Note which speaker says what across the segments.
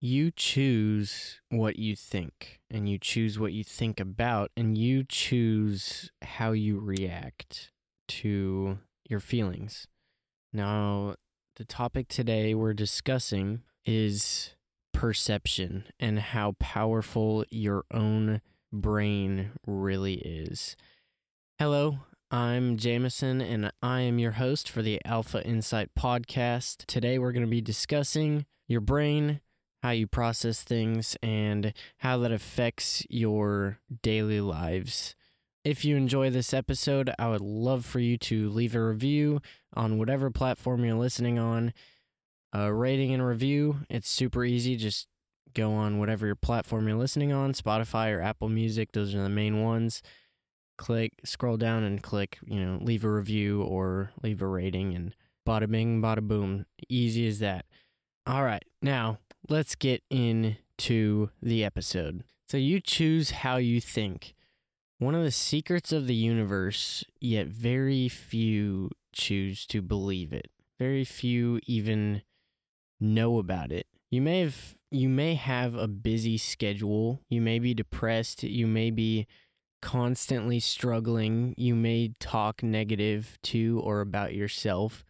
Speaker 1: you choose what you think and you choose what you think about and you choose how you react to your feelings. Now, the topic today we're discussing is perception and how powerful your own brain really is. Hello, I'm Jameson and I am your host for the Alpha Insight podcast. Today we're going to be discussing your brain, how you process things, and how that affects your daily lives. If you enjoy this episode, I would love for you to leave a review on whatever platform you're listening on. A rating and review, it's super easy. Just go on whatever your platform you're listening on, Spotify or Apple Music, those are the main ones. Click, scroll down and click, you know, leave a review or leave a rating and bada bing, bada boom. Easy as that. All right, now let's get into the episode. So, you choose how you think. One of the secrets of the universe, yet very few choose to believe it. Very few even know about it. You may have you may have a busy schedule. You may be depressed. You may be constantly struggling. You may talk negative to or about yourself.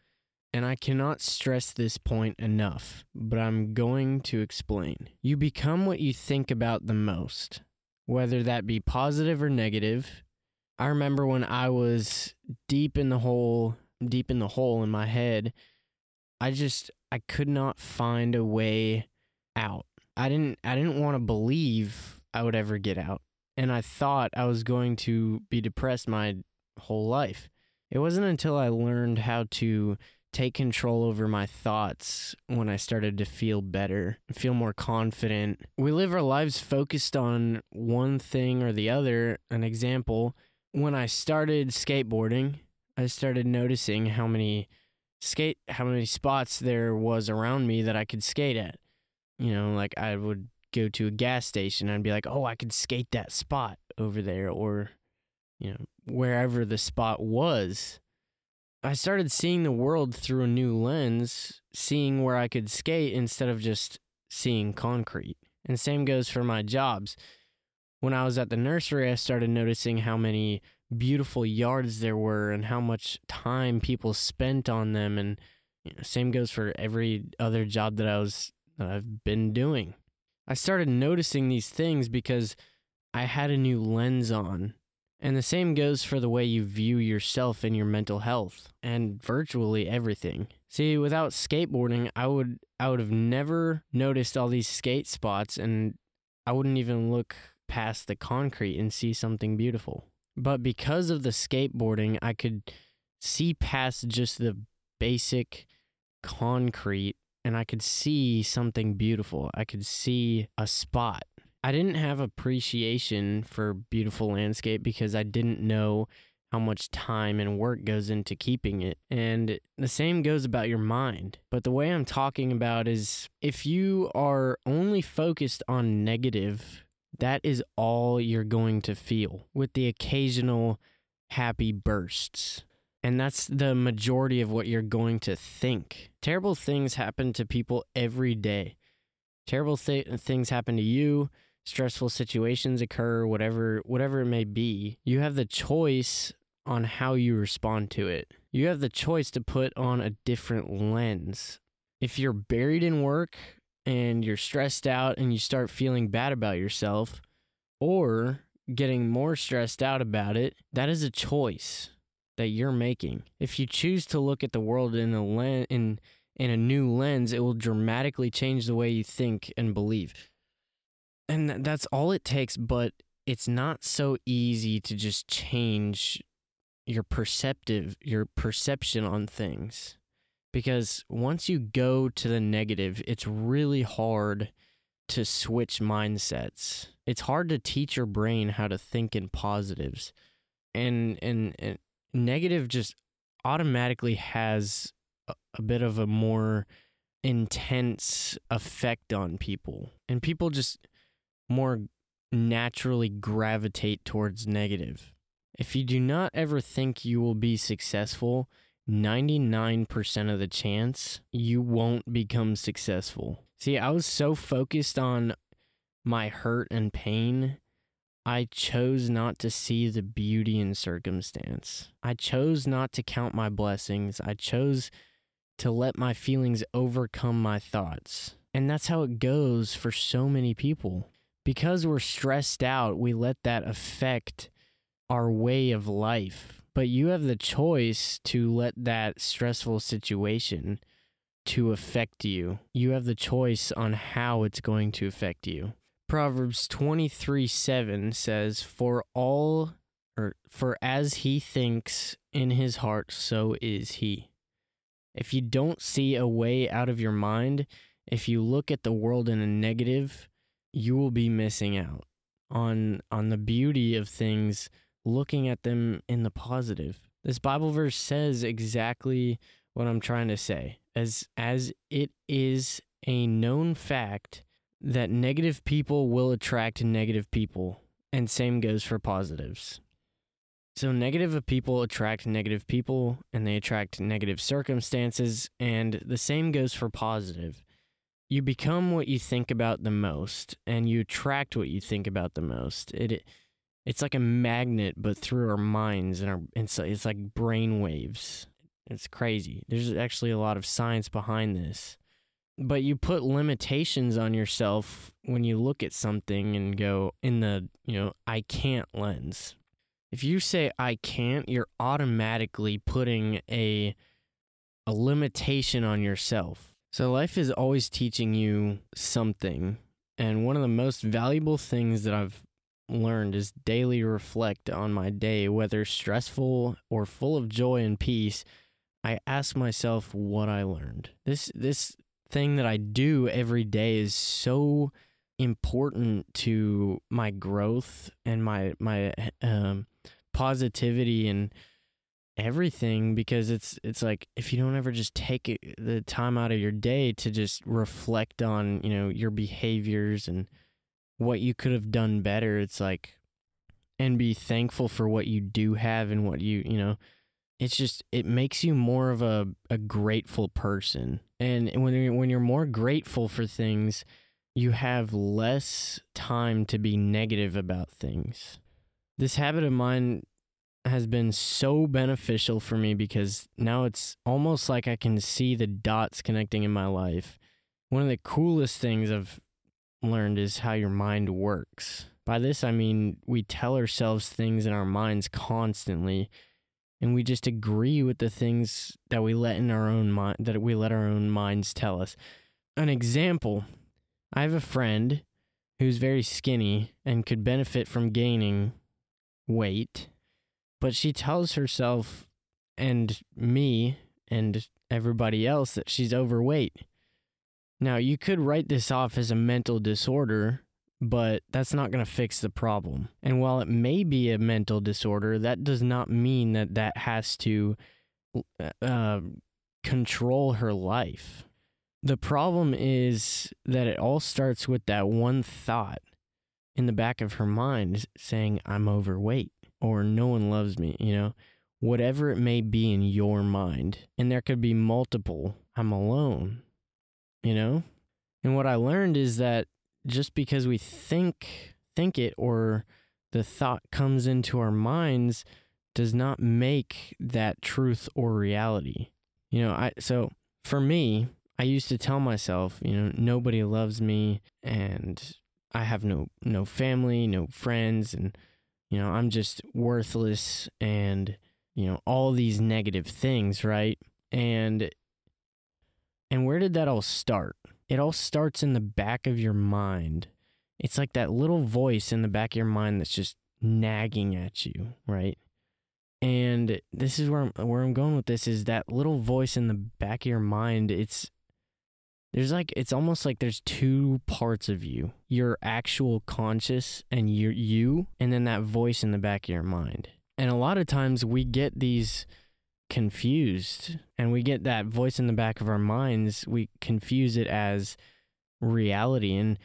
Speaker 1: And I cannot stress this point enough, but I'm going to explain. You become what you think about the most, whether that be positive or negative. I remember when I was deep in the hole, deep in the hole in my head, I just I could not find a way out. I didn't I didn't want to believe I would ever get out. And I thought I was going to be depressed my whole life. It wasn't until I learned how to take control over my thoughts when I started to feel better, feel more confident. We live our lives focused on one thing or the other. An example, when I started skateboarding, I started noticing how many skate how many spots there was around me that I could skate at. You know, like I would go to a gas station and I'd be like, "Oh, I could skate that spot over there or you know, wherever the spot was." I started seeing the world through a new lens, seeing where I could skate instead of just seeing concrete. And same goes for my jobs. When I was at the nursery, I started noticing how many beautiful yards there were and how much time people spent on them and you know, same goes for every other job that I was that I've been doing. I started noticing these things because I had a new lens on and the same goes for the way you view yourself and your mental health and virtually everything. See, without skateboarding, I would I would have never noticed all these skate spots and I wouldn't even look past the concrete and see something beautiful. But because of the skateboarding, I could see past just the basic concrete and I could see something beautiful. I could see a spot I didn't have appreciation for beautiful landscape because I didn't know how much time and work goes into keeping it. And the same goes about your mind. But the way I'm talking about is if you are only focused on negative, that is all you're going to feel with the occasional happy bursts. And that's the majority of what you're going to think. Terrible things happen to people every day. Terrible th- things happen to you stressful situations occur, whatever whatever it may be, you have the choice on how you respond to it. You have the choice to put on a different lens. If you're buried in work and you're stressed out and you start feeling bad about yourself or getting more stressed out about it, that is a choice that you're making. If you choose to look at the world in a lens in in a new lens, it will dramatically change the way you think and believe and that's all it takes but it's not so easy to just change your perceptive your perception on things. Because once you go to the negative it's really hard to switch mindsets. It's hard to teach your brain how to think in positives. And and, and negative just automatically has a, a bit of a more intense effect on people. And people just more naturally gravitate towards negative. If you do not ever think you will be successful, 99% of the chance you won't become successful. See, I was so focused on my hurt and pain, I chose not to see the beauty in circumstance. I chose not to count my blessings. I chose to let my feelings overcome my thoughts. And that's how it goes for so many people. Because we're stressed out, we let that affect our way of life. But you have the choice to let that stressful situation to affect you. You have the choice on how it's going to affect you. Proverbs 23 7 says, For all, or for as he thinks in his heart, so is he. If you don't see a way out of your mind, if you look at the world in a negative, you will be missing out on on the beauty of things looking at them in the positive. This Bible verse says exactly what I'm trying to say. As as it is a known fact that negative people will attract negative people, and same goes for positives. So negative people attract negative people and they attract negative circumstances and the same goes for positive. You become what you think about the most and you attract what you think about the most. It it's like a magnet, but through our minds and our it's, it's like brain waves. It's crazy. There's actually a lot of science behind this. But you put limitations on yourself when you look at something and go in the, you know, I can't lens. If you say I can't, you're automatically putting a a limitation on yourself. So life is always teaching you something. And one of the most valuable things that I've learned is daily reflect on my day, whether stressful or full of joy and peace. I ask myself what I learned. This this thing that I do every day is so important to my growth and my my um, positivity and everything because it's it's like if you don't ever just take it, the time out of your day to just reflect on you know your behaviors and what you could have done better. It's like, and be thankful for what you do have and what you, you know, it's just, it makes you more of a, a grateful person. And when you're, when you're more grateful for things, you have less time to be negative about things. This habit of mine has been so beneficial for me because now it's almost like I can see the dots connecting in my life. One of the coolest things I've learned is how your mind works. By this, I mean we tell ourselves things in our minds constantly, and we just agree with the things that we let in our own mind that we let our own minds tell us. An example: I have a friend who's very skinny and could benefit from gaining weight, but she tells herself and me and everybody else that she's overweight. Now, you could write this off as a mental disorder, but that's not going to fix the problem. And while it may be a mental disorder, that does not mean that that has to uh, control her life. The problem is that it all starts with that one thought in the back of her mind saying, I'm overweight or no one loves me, you know, whatever it may be in your mind. And there could be multiple, I'm alone, you know? And what I learned is that just because we think think it or the thought comes into our minds does not make that truth or reality. You know, I so for me, I used to tell myself, you know, nobody loves me and I have no no family, no friends and you know, I'm just worthless and you know, all these negative things, right? And and where did that all start? It all starts in the back of your mind. It's like that little voice in the back of your mind that's just nagging at you, right? And this is where I'm where I'm going with this is that little voice in the back of your mind. It's there's like it's almost like there's two parts of you. Your actual conscious and your you and then that voice in the back of your mind. And a lot of times we get these confused and we get that voice in the back of our minds, we confuse it as reality. And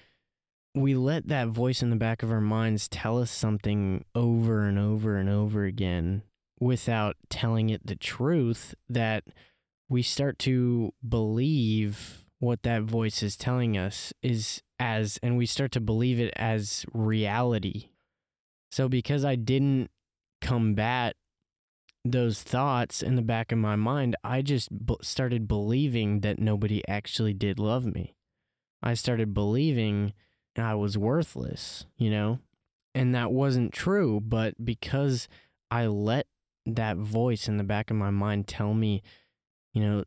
Speaker 1: we let that voice in the back of our minds tell us something over and over and over again without telling it the truth that we start to believe what that voice is telling us is as, and we start to believe it as reality. So because I didn't combat those thoughts in the back of my mind, I just b- started believing that nobody actually did love me. I started believing I was worthless, you know? And that wasn't true, but because I let that voice in the back of my mind tell me, you know,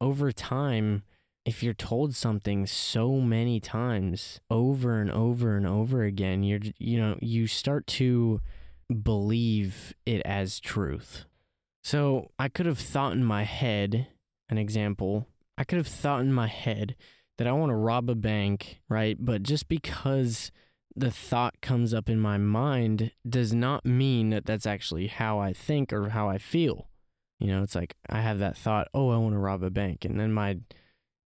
Speaker 1: over time, if you're told something so many times over and over and over again, you're, you know, you start to believe it as truth. So I could have thought in my head, an example, I could have thought in my head that I want to rob a bank, right? But just because the thought comes up in my mind does not mean that that's actually how I think or how I feel. You know, it's like I have that thought, oh, I want to rob a bank. And then my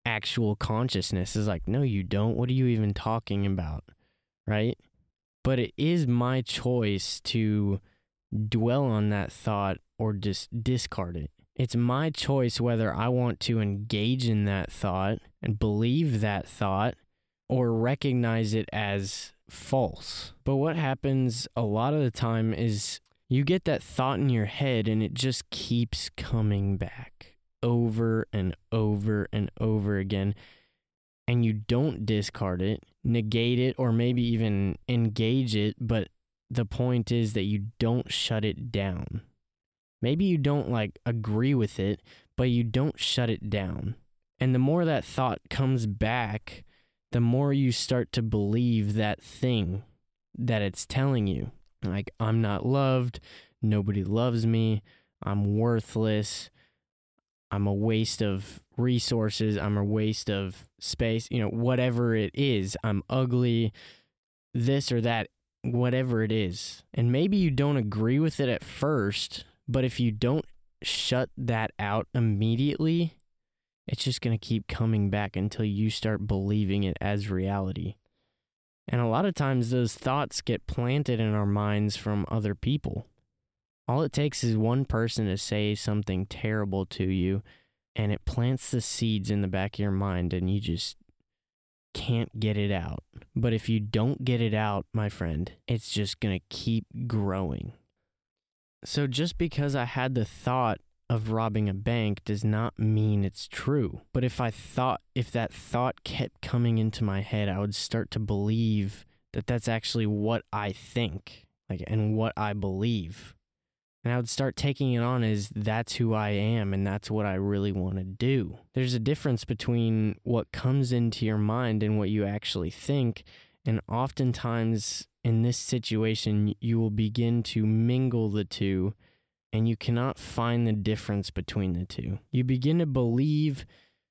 Speaker 1: actual consciousness is like, no, you don't. What are you even talking about? Right? But it is my choice to dwell on that thought or just discard it. It's my choice whether I want to engage in that thought and believe that thought or recognize it as false. But what happens a lot of the time is you get that thought in your head and it just keeps coming back over and over and over again. And you don't discard it, negate it, or maybe even engage it. But the point is that you don't shut it down. Maybe you don't like agree with it, but you don't shut it down. And the more that thought comes back, the more you start to believe that thing that it's telling you. Like, I'm not loved. Nobody loves me. I'm worthless. I'm a waste of resources. I'm a waste of space. You know, whatever it is, I'm ugly, this or that, whatever it is. And maybe you don't agree with it at first, but if you don't shut that out immediately, it's just going to keep coming back until you start believing it as reality. And a lot of times those thoughts get planted in our minds from other people. All it takes is one person to say something terrible to you, and it plants the seeds in the back of your mind, and you just can't get it out. But if you don't get it out, my friend, it's just going to keep growing. So just because I had the thought of robbing a bank does not mean it's true. But if I thought, if that thought kept coming into my head, I would start to believe that that's actually what I think, like, and what I believe. And I would start taking it on as that's who I am and that's what I really want to do. There's a difference between what comes into your mind and what you actually think. And oftentimes in this situation, you will begin to mingle the two and you cannot find the difference between the two. You begin to believe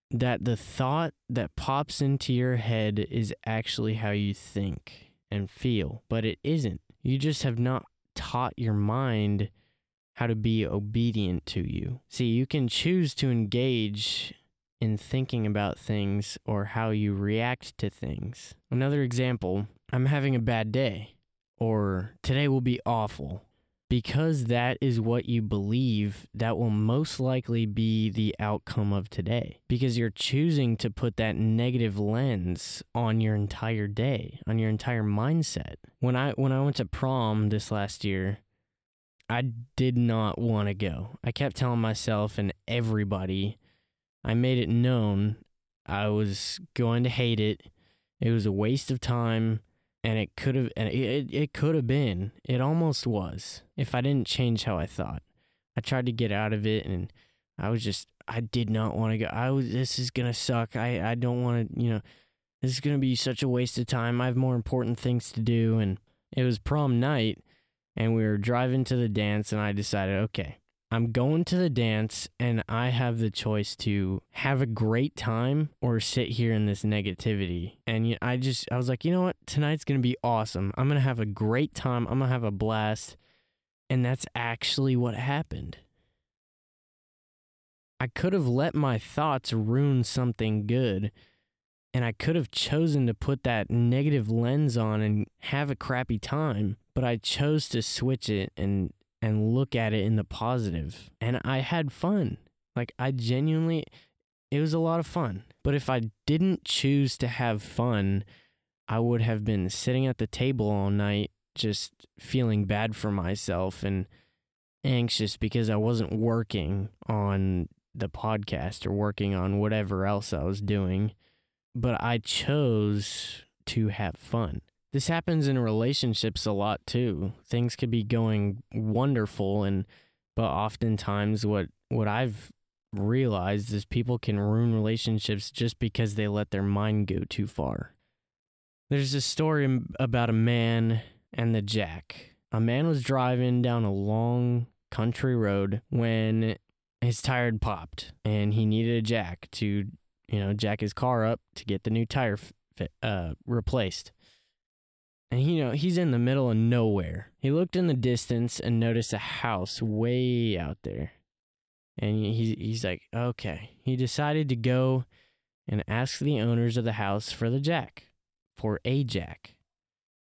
Speaker 1: that the thought that pops into your head is actually how you think and feel, but it isn't. You just have not taught your mind how to be obedient to you. See, you can choose to engage in thinking about things or how you react to things. Another example I'm having a bad day, or today will be awful. Because that is what you believe, that will most likely be the outcome of today. Because you're choosing to put that negative lens on your entire day, on your entire mindset. When I when I went to prom this last year, I did not want to go. I kept telling myself and everybody, I made it known I was going to hate it. It was a waste of time and it could have and it, it could have been. It almost was if i didn't change how i thought. I tried to get out of it and i was just i did not want to go. I was this is gonna suck. I i don't want to you know this is gonna be such a waste of time. I have more important things to do. And it was prom night and we were driving to the dance and i decided okay I'm going to the dance and I have the choice to have a great time or sit here in this negativity. And I just, I was like, you know what? Tonight's going to be awesome. I'm going to have a great time. I'm going to have a blast. And that's actually what happened. I could have let my thoughts ruin something good. And I could have chosen to put that negative lens on and have a crappy time, but I chose to switch it and and look at it in the positive. And I had fun. Like I genuinely it was a lot of fun. But if I didn't choose to have fun, I would have been sitting at the table all night just feeling bad for myself and anxious because I wasn't working on the podcast or working on whatever else I was doing. But I chose to have fun. This happens in relationships a lot too. Things could be going wonderful and but oftentimes what what I've realized is people can ruin relationships just because they let their mind go too far. There's a story about a man and the jack. A man was driving down a long country road when his tire popped and he needed a jack to, you know, jack his car up to get the new tire fit, uh, replaced. And you know, he's in the middle of nowhere. He looked in the distance and noticed a house way out there. And he, he's like, okay. He decided to go and ask the owners of the house for the jack, for a jack.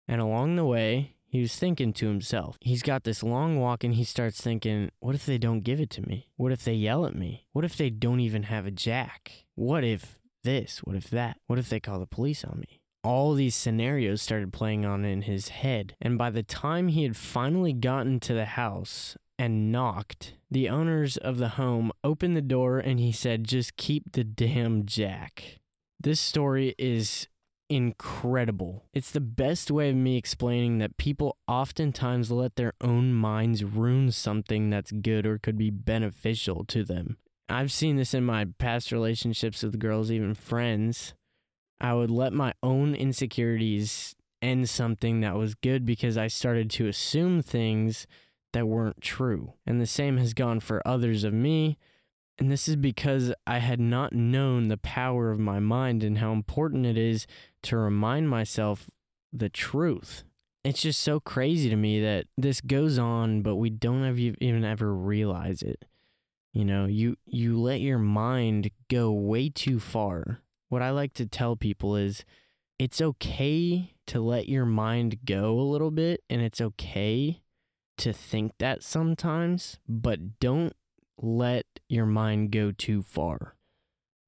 Speaker 1: And along the way, he was thinking to himself, he's got this long walk and he starts thinking, what if they don't give it to me? What if they yell at me? What if they don't even have a jack? What if this? What if that? What if they call the police on me? All these scenarios started playing on in his head. And by the time he had finally gotten to the house and knocked, the owners of the home opened the door and he said, Just keep the damn jack. This story is incredible. It's the best way of me explaining that people oftentimes let their own minds ruin something that's good or could be beneficial to them. I've seen this in my past relationships with girls, even friends. I would let my own insecurities end something that was good because I started to assume things that weren't true. And the same has gone for others of me and this is because I had not known the power of my mind and how important it is to remind myself the truth. It's just so crazy to me that this goes on, but we don't have even ever realize it. You know, you you let your mind go way too far. What I like to tell people is it's okay to let your mind go a little bit and it's okay to think that sometimes, but don't let your mind go too far.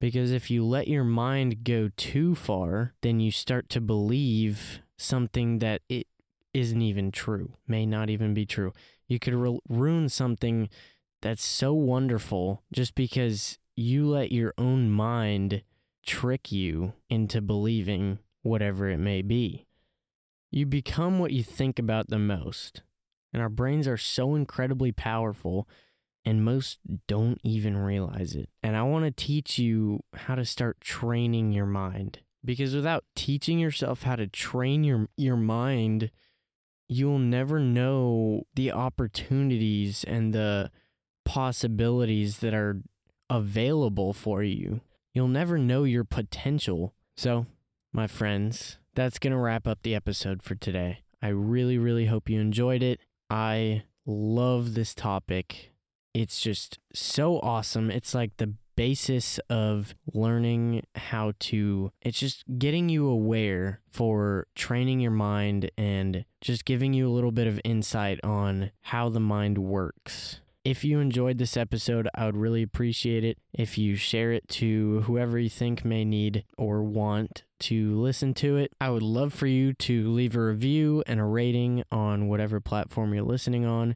Speaker 1: Because if you let your mind go too far, then you start to believe something that it isn't even true, may not even be true. You could ru- ruin something that's so wonderful just because you let your own mind trick you into believing whatever it may be. You become what you think about the most. And our brains are so incredibly powerful and most don't even realize it. And I want to teach you how to start training your mind because without teaching yourself how to train your your mind, you'll never know the opportunities and the possibilities that are available for you. You'll never know your potential. So, my friends, that's going to wrap up the episode for today. I really, really hope you enjoyed it. I love this topic it's just so awesome. It's like the basis of learning how to it's just getting you aware for training your mind and just giving you a little bit of insight on how the mind works. If you enjoyed this episode, I would really appreciate it if you share it to whoever you think may need or want to listen to it. I would love for you to leave a review and a rating on whatever platform you're listening on.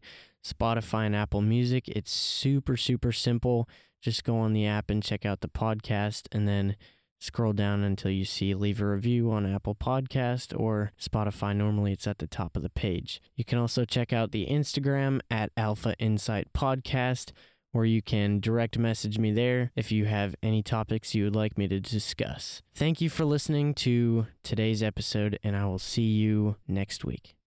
Speaker 1: Spotify and Apple Music. It's super, super simple. Just go on the app and check out the podcast and then scroll down until you see leave a review on Apple Podcast or Spotify. Normally it's at the top of the page. You can also check out the Instagram at Alpha Insight Podcast or you can direct message me there if you have any topics you would like me to discuss. Thank you for listening to today's episode and I will see you next week.